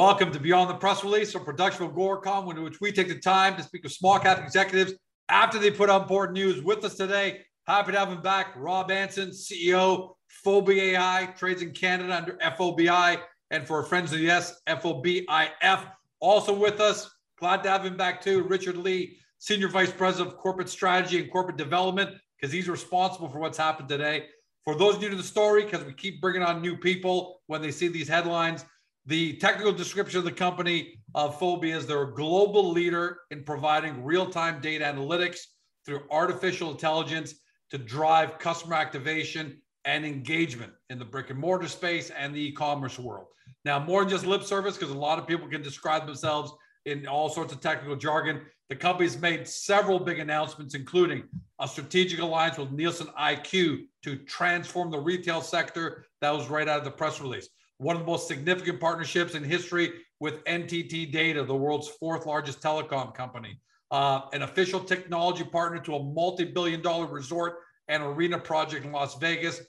Welcome to Beyond the Press Release, a production of Agoracom, in which we take the time to speak with small cap executives after they put on board news. With us today, happy to have him back, Rob Anson, CEO, Fobi AI, trades in Canada under FOBI, and for our friends of the S, FOBIF. Also with us, glad to have him back too, Richard Lee, Senior Vice President of Corporate Strategy and Corporate Development, because he's responsible for what's happened today. For those new to the story, because we keep bringing on new people when they see these headlines, the technical description of the company of Fobi is they're a global leader in providing real-time data analytics through artificial intelligence to drive customer activation and engagement in the brick and mortar space and the e-commerce world. Now, more than just lip service, because a lot of people can describe themselves in all sorts of technical jargon. The company's made several big announcements, including a strategic alliance with Nielsen IQ to transform the retail sector. That was right out of the press release one of the most significant partnerships in history with NTT Data, the world's fourth largest telecom company, uh, an official technology partner to a multi billion dollar resort and arena project in Las Vegas,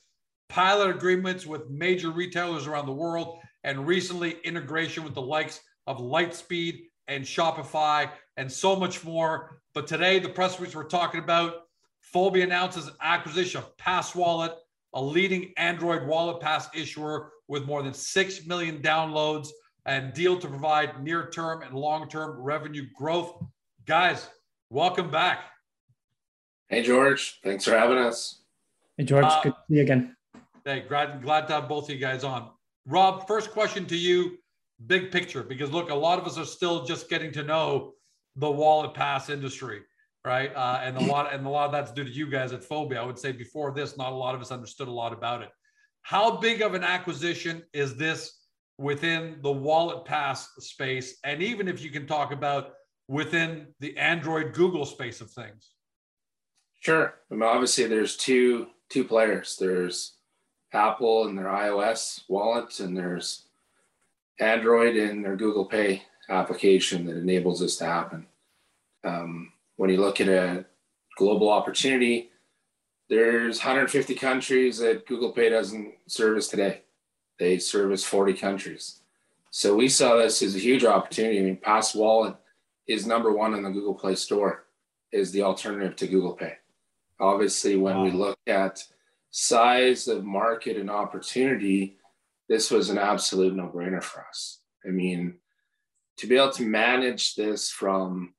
pilot agreements with major retailers around the world, and recently integration with the likes of Lightspeed and Shopify and so much more. But today, the press release we're talking about, Fobi announces an acquisition of Pass Wallet, a leading Android wallet pass issuer with more than 6 million downloads and deal to provide near term and long term revenue growth. Guys, welcome back. Hey, George. Thanks for having us. Hey, George. Uh, Good to see you again. Hey, glad, glad to have both of you guys on. Rob, first question to you big picture, because look, a lot of us are still just getting to know the wallet pass industry right? Uh, and a lot and a lot of that's due to you guys at Fobi. I would say before this, not a lot of us understood a lot about it. How big of an acquisition is this within the wallet pass space? And even if you can talk about within the Android Google space of things. Sure. I mean, obviously there's two two players. There's Apple and their iOS wallet, and there's Android and their Google Pay application that enables this to happen. Um, when you look at a global opportunity, there's 150 countries that Google Pay doesn't service today. They service 40 countries. So we saw this as a huge opportunity. I mean, Pass Wallet is number one in the Google Play Store, is the alternative to Google Pay. Obviously, when wow. we look at size of market and opportunity, this was an absolute no-brainer for us. I mean, to be able to manage this from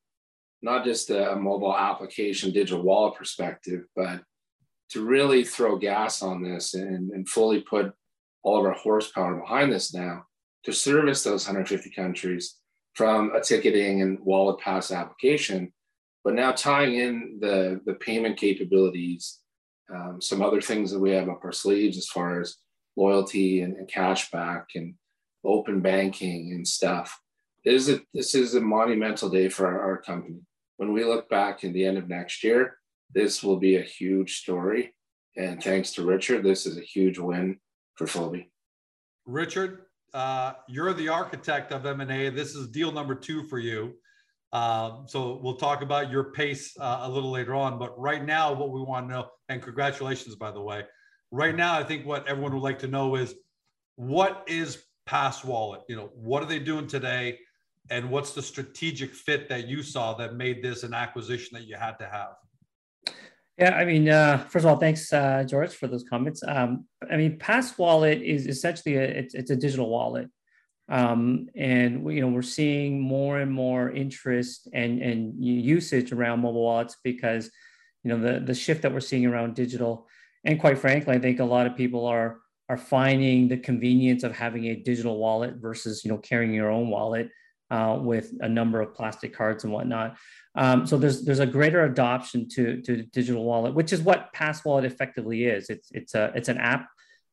not just a mobile application digital wallet perspective, but to really throw gas on this and, and fully put all of our horsepower behind this now to service those 150 countries from a ticketing and wallet pass application, but now tying in the, the payment capabilities, um, some other things that we have up our sleeves as far as loyalty and, and cashback and open banking and stuff. This is a, this is a monumental day for our, our company. When we look back in the end of next year, this will be a huge story. And thanks to Richard, this is a huge win for Fobi. Richard, uh, you're the architect of M&A. This is deal number two for you. Uh, so we'll talk about your pace uh, a little later on. But right now, what we want to know, and congratulations, by the way. Right now, I think what everyone would like to know is what is Pass Wallet? You know, what are they doing today? And what's the strategic fit that you saw that made this an acquisition that you had to have? Yeah, I mean, uh, first of all, thanks, uh, George, for those comments. Um, I mean, Pass Wallet is essentially a, it's, it's a digital wallet, um, and you know we're seeing more and more interest and and usage around mobile wallets because you know the the shift that we're seeing around digital, and quite frankly, I think a lot of people are are finding the convenience of having a digital wallet versus you know carrying your own wallet uh, with a number of plastic cards and whatnot. Um, so there's there's a greater adoption to to digital wallet, which is what Pass Wallet effectively is. It's it's a it's an app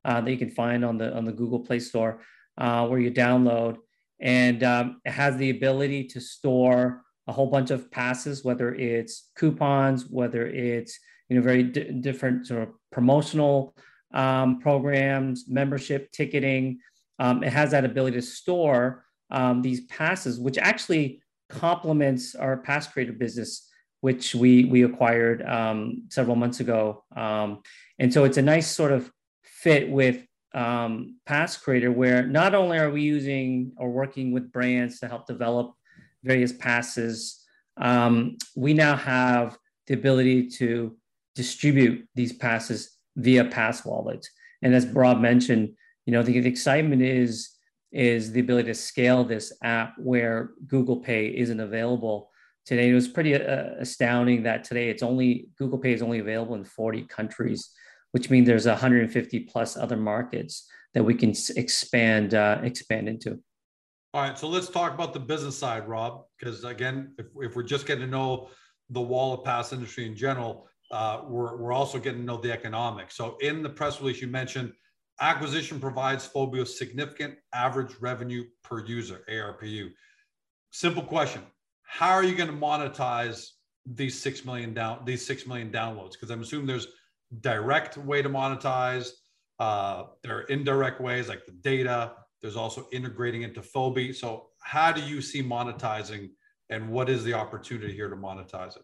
uh, that you can find on the on the Google Play Store uh, where you download, and um, it has the ability to store a whole bunch of passes, whether it's coupons, whether it's you know very d- different sort of promotional um, programs, membership, ticketing. Um, it has that ability to store um, these passes, which actually complements our pass creator business, which we we acquired um, several months ago. Um, and so it's a nice sort of fit with um, Pass Creator, where not only are we using or working with brands to help develop various passes, um, we now have the ability to distribute these passes via Pass Wallet. And as Rob mentioned, you know, the, the excitement is is the ability to scale this app where Google Pay isn't available today. It was pretty uh, astounding that today it's only Google Pay is only available in 40 countries, which means there's 150 plus other markets that we can expand uh, expand into. All right, so let's talk about the business side, Rob, because again, if, if we're just getting to know the wallet pass industry in general, uh, we're, we're also getting to know the economics. So in the press release, you mentioned acquisition provides Fobi significant average revenue per user, ARPU. Simple question. How are you going to monetize these 6 million down these 6 million downloads? Because I'm assuming there's direct way to monetize. Uh, there are indirect ways like the data. There's also integrating into Fobi. So how do you see monetizing and what is the opportunity here to monetize it?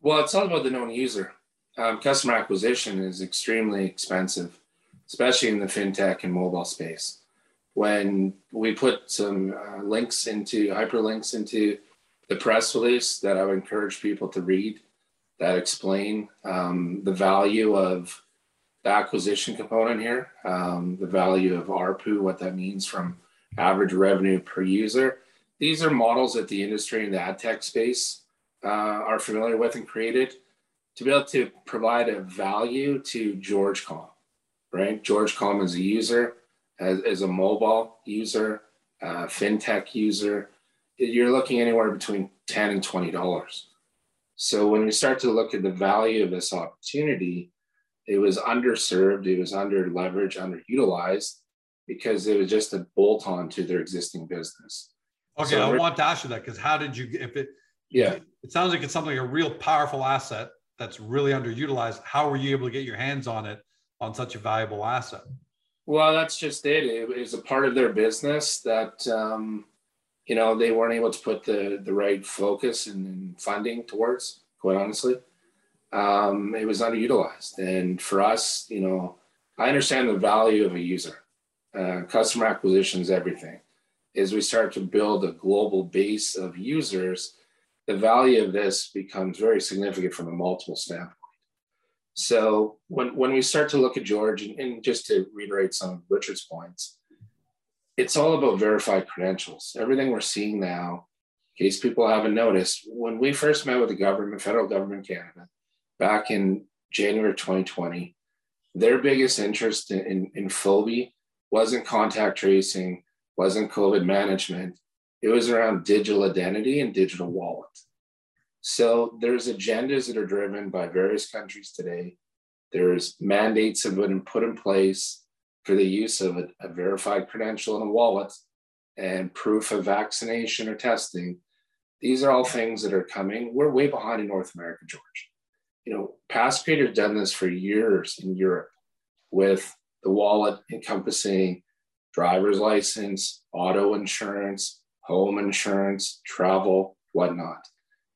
Well, it's all about the known user. Um, customer acquisition is extremely expensive, especially in the fintech and mobile space. When we put some uh, links into hyperlinks into the press release that I would encourage people to read that explain um, the value of the acquisition component here, um, the value of ARPU, what that means from average revenue per user. These are models that the industry and the ad tech space uh, are familiar with and created to be able to provide a value to GeorgeCom, right? GeorgeCom is a user, as, as a mobile user, uh, fintech user, you're looking anywhere between 10 and $20. So when we start to look at the value of this opportunity, it was underserved, it was under leveraged, underutilized because it was just a bolt on to their existing business. Okay, so I want to ask you that because how did you, if it, yeah. It sounds like it's something a real powerful asset that's really underutilized. How were you able to get your hands on it on such a valuable asset? Well, that's just it. It was a part of their business that um, you know they weren't able to put the the right focus and, and funding towards. Quite honestly, um, it was underutilized. And for us, you know, I understand the value of a user. Uh, customer acquisition is everything. As we start to build a global base of users, the value of this becomes very significant from a multiple standpoint. So when, when we start to look at George, and, and just to reiterate some of Richard's points, it's all about verified credentials. Everything we're seeing now, in case people haven't noticed, when we first met with the government, federal government Canada, back in January 2020, their biggest interest in, in, in Fobi wasn't contact tracing, wasn't COVID management, it was around digital identity and digital wallet. So there's agendas that are driven by various countries today. There's mandates that have been put in place for the use of a, a verified credential in a wallet and proof of vaccination or testing. These are all things that are coming. We're way behind in North America, George. You know, Passcreator has done this for years in Europe with the wallet encompassing driver's license, auto insurance, home insurance, travel, whatnot.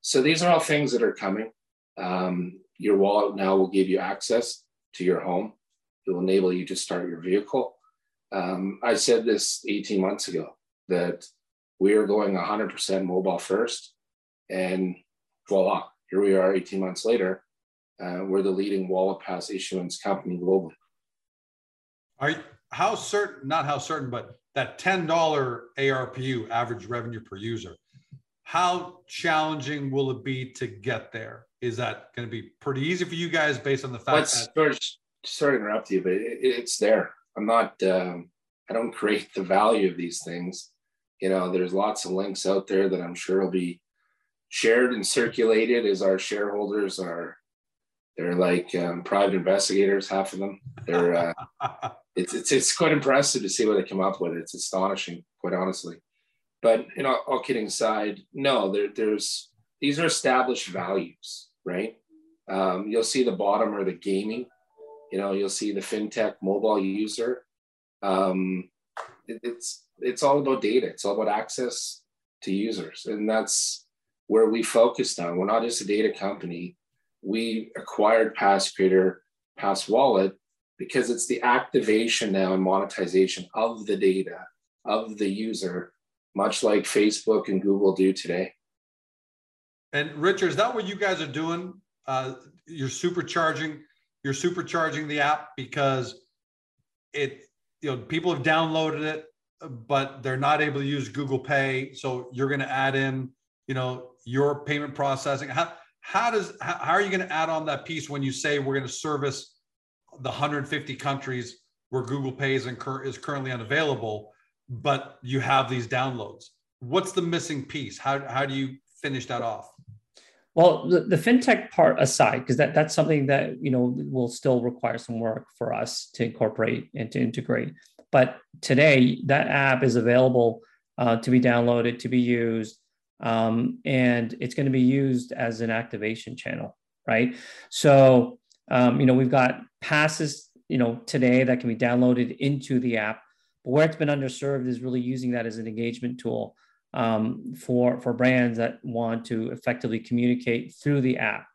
So these are all things that are coming. Um, your wallet now will give you access to your home. It will enable you to start your vehicle. Um, I said this 18 months ago that we are going 100% mobile first. And voila, here we are 18 months later. Uh, we're the leading wallet pass issuance company globally. Are you, how certain, not how certain, but that $10 ARPU, average revenue per user, how challenging will it be to get there? Is that going to be pretty easy for you guys based on the fact Let's that first sorry to interrupt you, but it, it's there. I'm not um, I don't create the value of these things. You know, there's lots of links out there that I'm sure will be shared and circulated as our shareholders are they're like um, private investigators, half of them. They're uh, it's, it's it's quite impressive to see what they come up with. It's astonishing, quite honestly. But you know, all kidding aside, no, there, there's these are established values, right? Um, you'll see the bottom or the gaming. You know, you'll see the fintech mobile user. Um, it, it's it's all about data. It's all about access to users, and that's where we focused on. We're not just a data company. We acquired Pass Creator, Pass Wallet because it's the activation now and monetization of the data of the user, much like Facebook and Google do today. And Richard, is that what you guys are doing? Uh, you're supercharging, you're supercharging the app because it, you know, people have downloaded it, but they're not able to use Google Pay. So you're going to add in, you know, your payment processing. How how does how, how are you going to add on that piece when you say we're going to service the 150 countries where Google Pay is, incur- is currently unavailable, but you have these downloads? What's the missing piece? How how do you finish that off? Well, the, the fintech part aside, because that, that's something that you know will still require some work for us to incorporate and to integrate. But today, that app is available uh, to be downloaded, to be used, um, and it's going to be used as an activation channel, right? So, um, you know, we've got passes, you know, today that can be downloaded into the app. But where it's been underserved is really using that as an engagement tool um, for, for brands that want to effectively communicate through the app.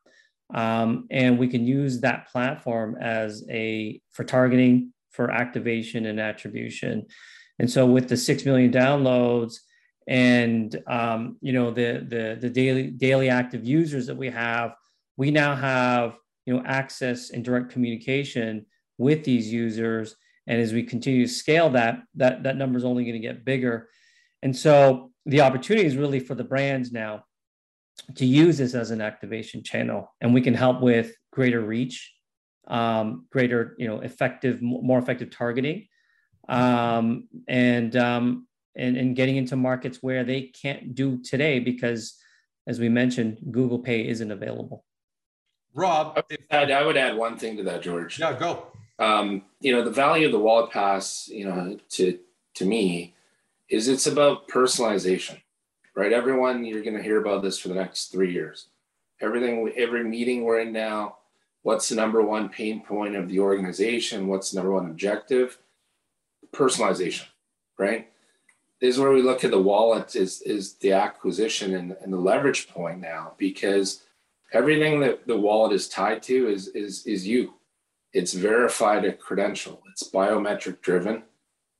Um, and we can use that platform as a for targeting, for activation and attribution. And so with the 6 million downloads and um, you know the, the, the daily, daily active users that we have, we now have you know, access and direct communication with these users. And as we continue to scale that, that, that number is only going to get bigger. And so the opportunity is really for the brands now to use this as an activation channel and we can help with greater reach um, greater you know effective more effective targeting um, and, um, and and getting into markets where they can't do today because as we mentioned google pay isn't available. Rob if, I would add one thing to that george. Yeah go um, you know the value of the wallet pass you know to to me is it's about personalization, right? Everyone, you're going to hear about this for the next three years. Everything, every meeting we're in now, what's the number one pain point of the organization? What's the number one objective? Personalization, right? This is where we look at the wallet is, is the acquisition and, and the leverage point now, because everything that the wallet is tied to is, is, is you. It's verified a credential. It's biometric driven.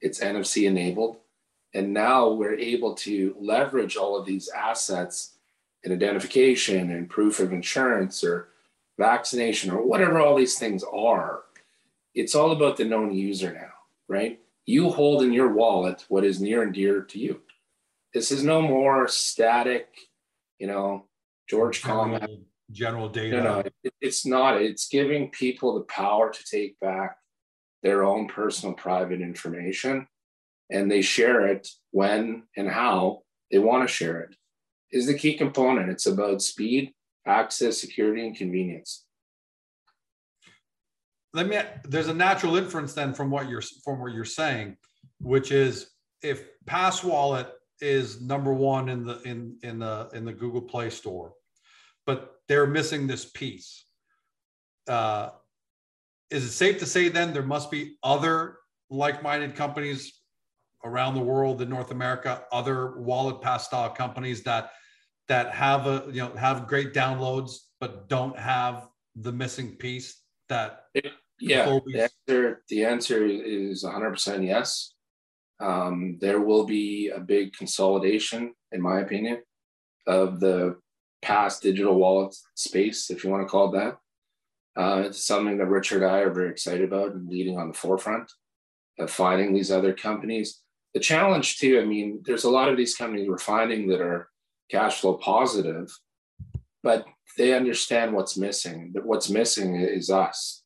It's NFC enabled and now we're able to leverage all of these assets in identification and proof of insurance or vaccination or whatever all these things are. It's all about the known user now, right? You hold in your wallet what is near and dear to you. This is no more static, you know, George general, general data. Know, it, it's not. It's giving people the power to take back their own personal private information and they share it when and how they want to share it is the key component. It's about speed, access, security, and convenience. Let me. There's a natural inference then from what you're from what you're saying, which is if Pass Wallet is number one in the in in the in the Google Play Store, but they're missing this piece. Uh, is it safe to say then there must be other like-minded companies around the world in North America, other wallet pass style companies that that have a you know have great downloads but don't have the missing piece that yeah the answer, the answer is 100% yes um, there will be a big consolidation in my opinion of the past digital wallet space if you want to call it that uh, it's something that richard and i are very excited about and leading on the forefront of finding these other companies the challenge too, I mean, there's a lot of these companies we're finding that are cash flow positive, but they understand what's missing. That what's missing is us.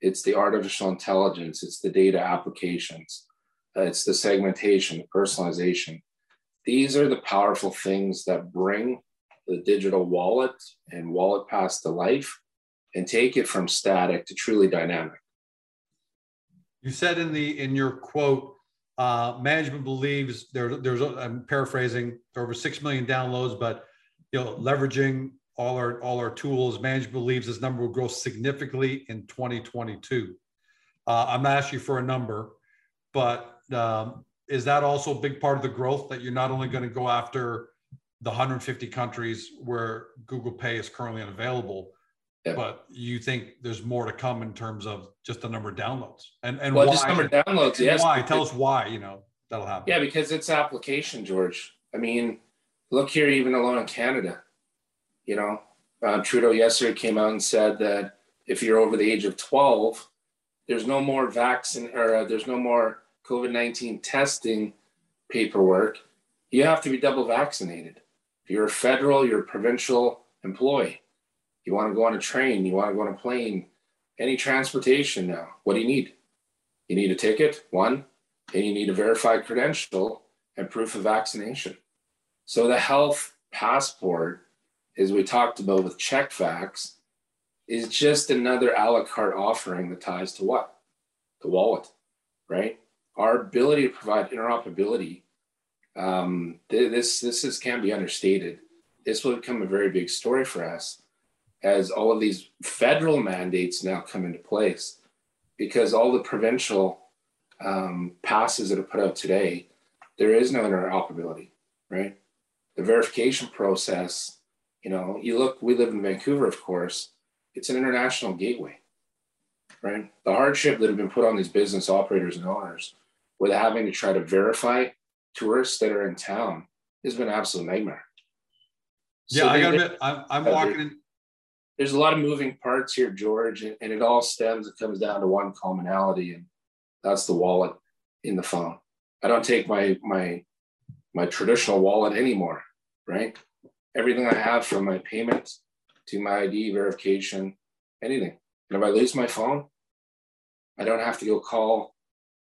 It's the artificial intelligence, it's the data applications, uh, it's the segmentation, the personalization. These are the powerful things that bring the digital wallet and wallet pass to life and take it from static to truly dynamic. You said in the in your quote uh, management believes there, there's, I'm paraphrasing, there over 6 million downloads, but, you know, leveraging all our, all our tools, management believes this number will grow significantly in 2022. Uh, I'm asking you for a number, but um, is that also a big part of the growth that you're not only going to go after the 150 countries where Google Pay is currently unavailable, Yep. But you think there's more to come in terms of just the number of downloads and and well, why? Just number of downloads, yes. Why? Tell us why. You know that'll happen. Yeah, because it's application, George. I mean, look here, even alone in Canada. You know, uh, Trudeau yesterday came out and said that if you're over the age of 12, there's no more vaccine or uh, there's no more COVID 19 testing paperwork. You have to be double vaccinated. You're a federal, you're a provincial employee. You want to go on a train, you want to go on a plane, any transportation now. What do you need? You need a ticket, one, and you need a verified credential and proof of vaccination. So the health passport, as we talked about with CheckVax, is just another a la carte offering that ties to what? The wallet, right? Our ability to provide interoperability, um, this this is can't be understated. This will become a very big story for us as all of these federal mandates now come into place, because all the provincial um, passes that are put out today, there is no interoperability, right? The verification process, you know, you look, we live in Vancouver, of course, it's an international gateway, right? The hardship that have been put on these business operators and owners with having to try to verify tourists that are in town has been an absolute nightmare. Yeah, I admit, I'm, I'm walking in. There's a lot of moving parts here, George, and, and it all stems, it comes down to one commonality, and that's the wallet in the phone. I don't take my my my traditional wallet anymore, right? Everything I have from my payments to my ID verification, anything. And if I lose my phone, I don't have to go call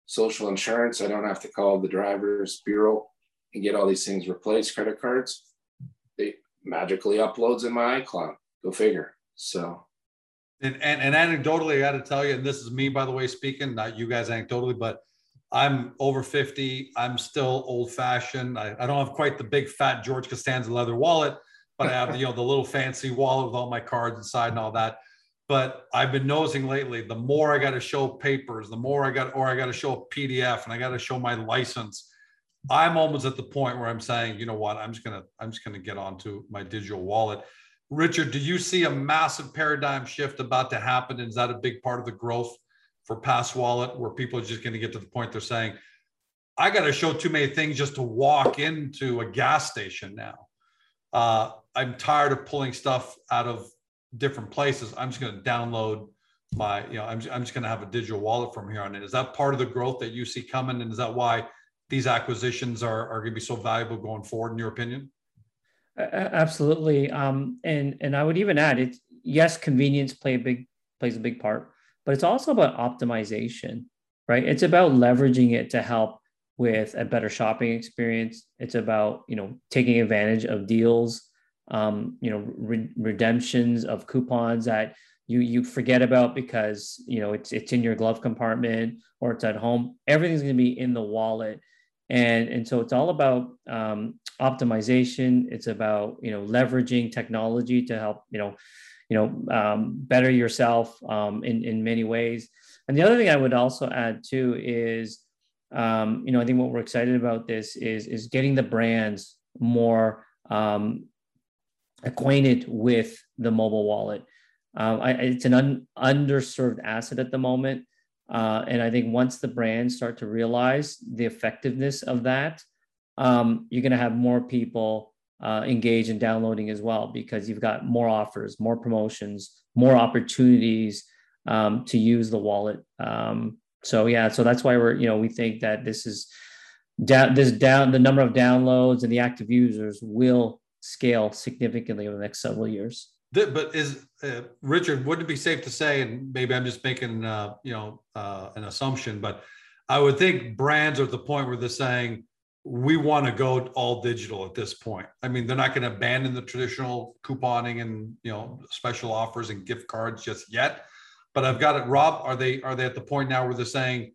social insurance. I don't have to call the driver's bureau and get all these things replaced, credit cards. They magically uploads in my iCloud. Go figure. So and, and, and anecdotally, I got to tell you, and this is me, by the way, speaking, not you guys anecdotally, but I'm over 50. I'm still old fashioned. I, I don't have quite the big fat George Costanza leather wallet, but I have, you know, the little fancy wallet with all my cards inside and all that. But I've been noticing lately, the more I got to show papers, the more I got, or I got to show a PDF and I got to show my license. I'm almost at the point where I'm saying, you know what, I'm just gonna, I'm just gonna get onto my digital wallet. Richard, do you see a massive paradigm shift about to happen? And is that a big part of the growth for Pass Wallet, where people are just going to get to the point they're saying, I got to show too many things just to walk into a gas station now. Uh, I'm tired of pulling stuff out of different places. I'm just going to download my, you know, I'm, I'm just going to have a digital wallet from here on in. Is that part of the growth that you see coming? And is that why these acquisitions are, are going to be so valuable going forward, in your opinion? Absolutely, um, and and I would even add it. Yes, convenience play a big plays a big part, but it's also about optimization, right? It's about leveraging it to help with a better shopping experience. It's about you know taking advantage of deals, um, you know, re- redemptions of coupons that you you forget about because you know it's it's in your glove compartment or it's at home. Everything's going to be in the wallet, and and so it's all about um, optimization. It's about you know leveraging technology to help you know you know um, better yourself um, in in many ways. And the other thing i would also add too is um, you know i think what we're excited about this is is getting the brands more um, acquainted with the mobile wallet um, I, it's an un, underserved asset at the moment uh, and i think once the brands start to realize the effectiveness of that um, you're going to have more people uh, engage in downloading as well because you've got more offers, more promotions, more opportunities um, to use the wallet. Um, so yeah, so that's why we're you know we think that this is down this down the number of downloads and the active users will scale significantly over the next several years. But is uh, Richard? Wouldn't it be safe to say, and maybe I'm just making uh, you know uh, an assumption, but I would think brands are at the point where they're saying we want to go all digital at this point. I mean, they're not going to abandon the traditional couponing and you know special offers and gift cards just yet. But I've got it, Rob. Are they are they at the point now where they're saying,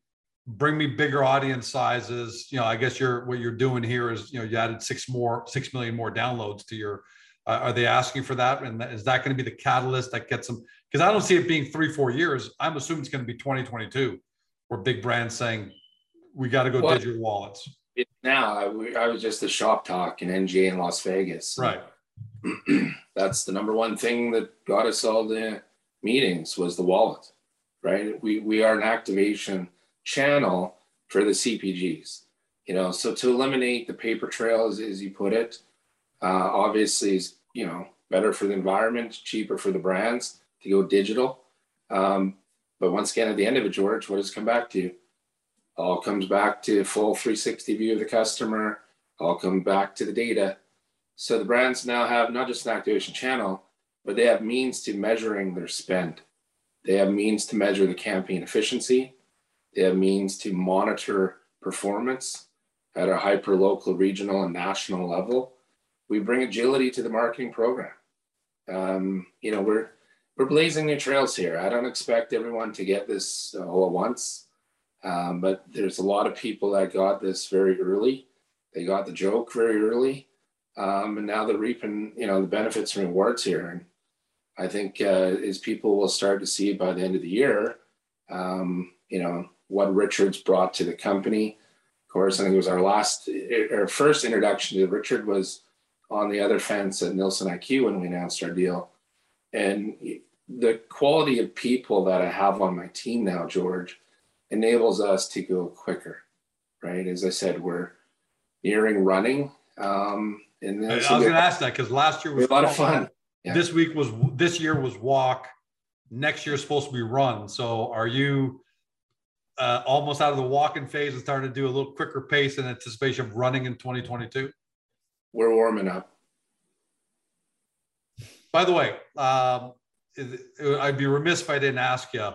bring me bigger audience sizes? You know, I guess you're what you're doing here is you know you added six more six million more downloads to your. Uh, are they asking for that? And is that going to be the catalyst that gets them? Because I don't see it being three four years. I'm assuming it's going to be 2022, where big brands saying we got to go well, digital wallets now. I, I was just a shop talk in NGA in Las Vegas. Right. That's the number one thing that got us all the meetings was the wallet, right? We, we are an activation channel for the CPGs, you know, so to eliminate the paper trail, as, as you put it, uh, obviously is, you know, better for the environment, cheaper for the brands to go digital. Um, but once again, at the end of it, George, what does it come back to? All comes back to full 360 view of the customer, all come back to the data. So the brands now have not just an activation channel, but they have means to measuring their spend. They have means to measure the campaign efficiency. Have means to monitor performance at a hyper local, regional, and national level. We bring agility to the marketing program. Um, you know, we're we're blazing new trails here. I don't expect everyone to get this all at once, um, but there's a lot of people that got this very early. They got the joke very early, um, and now they're reaping, you know, the benefits and rewards here. And I think uh, as people will start to see by the end of the year, um, you know, what Richard's brought to the company. Of course, I think it was our last, our first introduction to Richard was on the other fence at Nielsen IQ when we announced our deal. And the quality of people that I have on my team now, George, enables us to go quicker, right? As I said, we're nearing running. Um, and I was going to ask that because last year was a lot of fun. Yeah. This week was this year was walk. Next year is supposed to be run. So are you uh, almost out of the walking phase and starting to do a little quicker pace in anticipation of running in 2022? We're warming up. By the way, um, I'd be remiss if I didn't ask you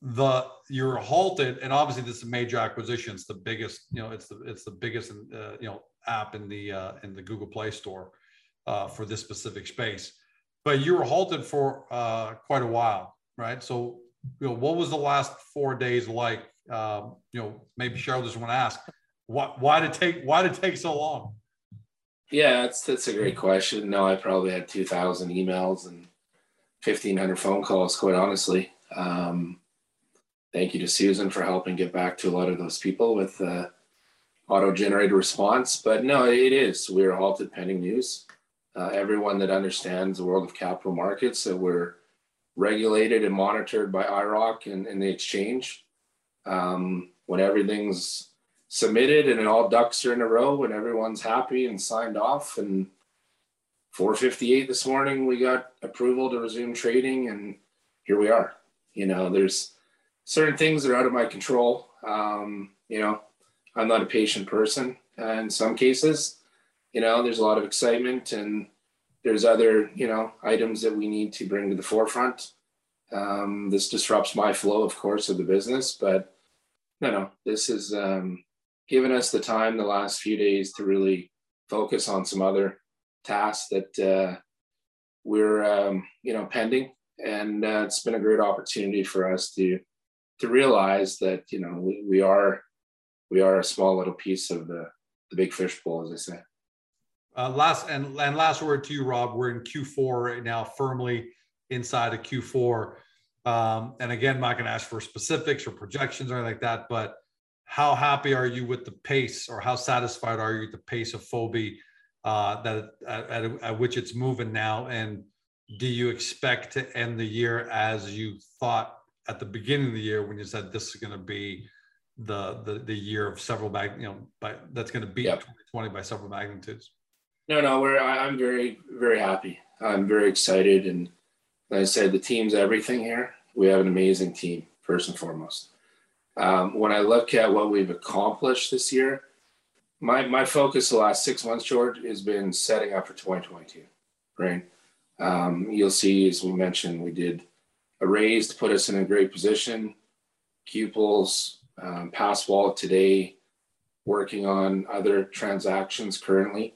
the you're halted, and obviously this is a major acquisition. It's the biggest, you know, it's the it's the biggest, uh, you know, app in the uh, in the Google Play Store uh, for this specific space. But you were halted for uh, quite a while, right? So, you know, what was the last four days like? Um, you know, maybe Cheryl just want to ask, why why did take why did take so long? Yeah, that's that's a great question. No, I probably had two thousand emails and fifteen hundred phone calls. Quite honestly, um, thank you to Susan for helping get back to a lot of those people with uh, auto-generated response. But no, it is. We're halted pending news. Uh, everyone that understands the world of capital markets that we're regulated and monitored by IIROC and, and the exchange. Um, when everything's submitted and all ducks are in a row and everyone's happy and signed off. And 458 this morning we got approval to resume trading and here we are. You know there's certain things that are out of my control. Um, you know i'm not a patient person. Uh, in some cases you know there's a lot of excitement and there's other you know items that we need to bring to the forefront um, this disrupts my flow of course of the business but no no this has um, given us the time the last few days to really focus on some other tasks that uh, we're um, you know pending, and uh, it's been a great opportunity for us to to realize that you know we, we are we are a small little piece of the the big fishbowl, as I say. Uh, last and, and last word to you, Rob. We're in Q4 right now, firmly inside of Q4. Um, and again, I'm not going to ask for specifics or projections or anything like that, but how happy are you with the pace or how satisfied are you with the pace of Fobi uh, that at, at, at, which it's moving now? And do you expect to end the year as you thought at the beginning of the year when you said this is going to be the, the the year of several mag, you know, by that's going to beat yep. 2020 by several magnitudes? No, no, we're I'm very very happy. I'm very excited, and like I said, the team's everything here. We have an amazing team first and foremost. Um, when I look at what we've accomplished this year, my, my focus the last six months, George, has been setting up for 2022, right? Um, you'll see, as we mentioned, we did a raise to put us in a great position. Qples, um, Pass Wallet today, working on other transactions currently.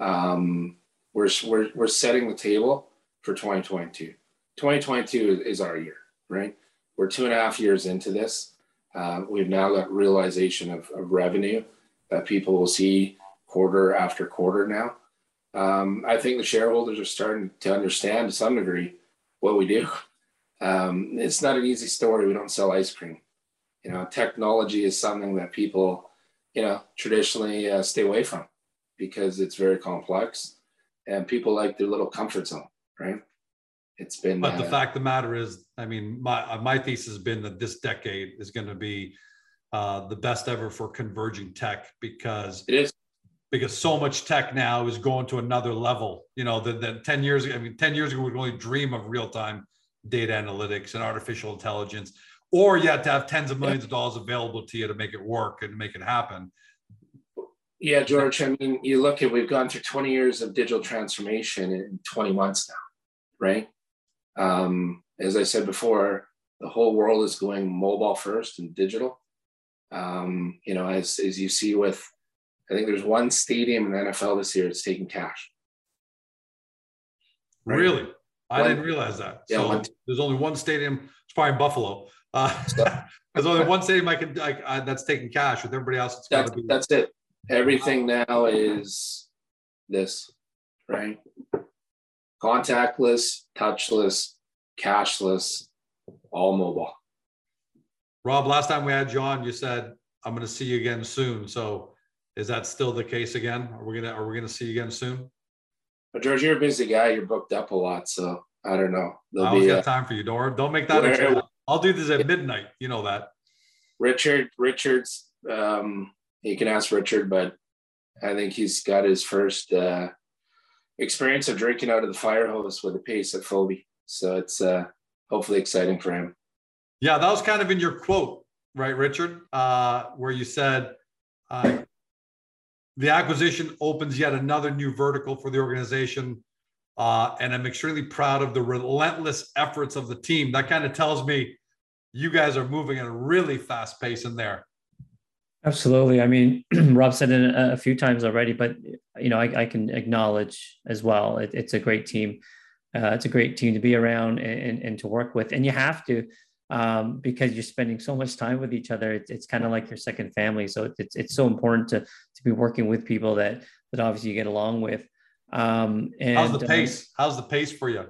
Um, we're, we're, we're setting the table for 2022. 2022 is our year, right? We're two and a half years into this. Uh, we've now got realization of, of, revenue that people will see quarter after quarter now. Um, I think the shareholders are starting to understand to some degree what we do. Um, it's not an easy story. We don't sell ice cream. You know, technology is something that people, you know, traditionally uh, stay away from because it's very complex and people like their little comfort zone, right? It's been. But the uh, fact of the matter is, I mean, my uh, my thesis has been that this decade is going to be uh, the best ever for converging tech because it is because so much tech now is going to another level. You know, that that ten years ago, I mean, ten years ago we could only dream of real time data analytics and artificial intelligence, or you had to have tens of millions of dollars available to you to make it work and make it happen. Yeah, George. I mean, you look at we've gone through 20 years of digital transformation in 20 months now, right? Um, as I said before, the whole world is going mobile first and digital. Um, you know, as as you see with, I think there's one stadium in the NFL this year that's taking cash. Right? Really, I one, didn't realize that. Yeah, so one, there's only one stadium. It's probably in Buffalo. Uh, there's only one stadium I can I, I, that's taking cash. With everybody else, it's that's, be. That's it. Everything now is this, right? Contactless, touchless, cashless, all mobile. Rob, last time we had you on, you said I'm going to see you again soon. So, is that still the case again? Are we gonna Are we gonna see you again soon? But George, you're a busy guy. You're booked up a lot, so I don't know. There'll I always got uh, time for you, Dora. Don't make that. Where, I'll do this at midnight. You know that. Richard, Richard's. Um, you can ask Richard, but I think he's got his first uh, experience of drinking out of the fire hose with a pace at Fobi. So it's uh, hopefully exciting for him. Yeah, that was kind of in your quote, right, Richard, uh, where you said uh, the acquisition opens yet another new vertical for the organization. Uh, and I'm extremely proud of the relentless efforts of the team. That kind of tells me you guys are moving at a really fast pace in there. Absolutely. I mean, Rob said it a few times already, but you know, I, I can acknowledge as well. It, it's a great team. Uh, it's a great team to be around and, and, to work with, and you have to um, because you're spending so much time with each other. It's, it's kind of like your second family. So it's it's so important to to be working with people that that obviously you get along with. Um, and, How's the uh, pace? How's the pace for you?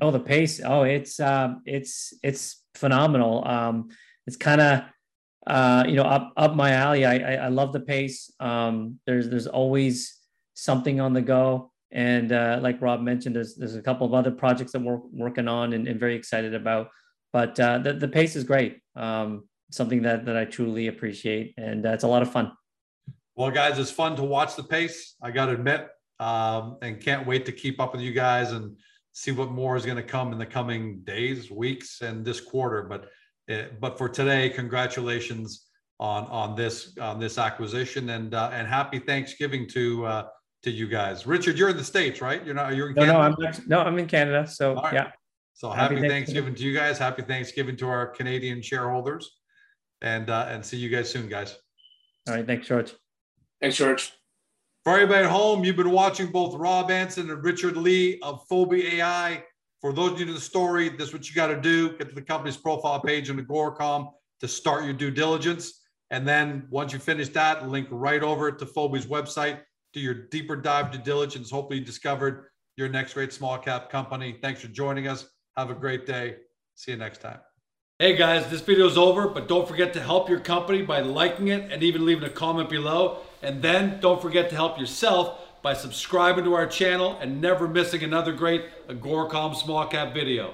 Oh, the pace. Oh, it's um, it's it's phenomenal. Um, it's kind of uh, you know up up my alley. I, I, I love the pace. Um, there's there's always something on the go. And uh, like Rob mentioned, there's there's a couple of other projects that we're working on and, and very excited about. But uh, the, the pace is great. Um, something that, that I truly appreciate. And uh, it's a lot of fun. Well, guys, it's fun to watch the pace. I got to admit, um, and can't wait to keep up with you guys and see what more is going to come in the coming days, weeks, and this quarter. But uh, but for today, congratulations on on this on this acquisition and uh, and happy Thanksgiving to uh, to you guys. Richard, you're in the states, right? You're not. You're in no, Canada? no, I'm no, I'm in Canada. So right. yeah. So happy, happy Thanksgiving. Thanksgiving. to you guys. Happy Thanksgiving to our Canadian shareholders, and uh, and see you guys soon, guys. All right, thanks, George. Thanks, George. For everybody at home, you've been watching both Rob Anson and Richard Lee of Fobi AI. For those new to the story, this is what you got to do: get to the company's profile page on Agoracom to start your due diligence, and then once you finish that, link right over to Fobi's website. Do your deeper dive due diligence. Hopefully, you discovered your next great small cap company. Thanks for joining us. Have a great day. See you next time. Hey guys, this video is over, but don't forget to help your company by liking it and even leaving a comment below. And then don't forget to help yourself by subscribing to our channel and never missing another great Agoracom small cap video.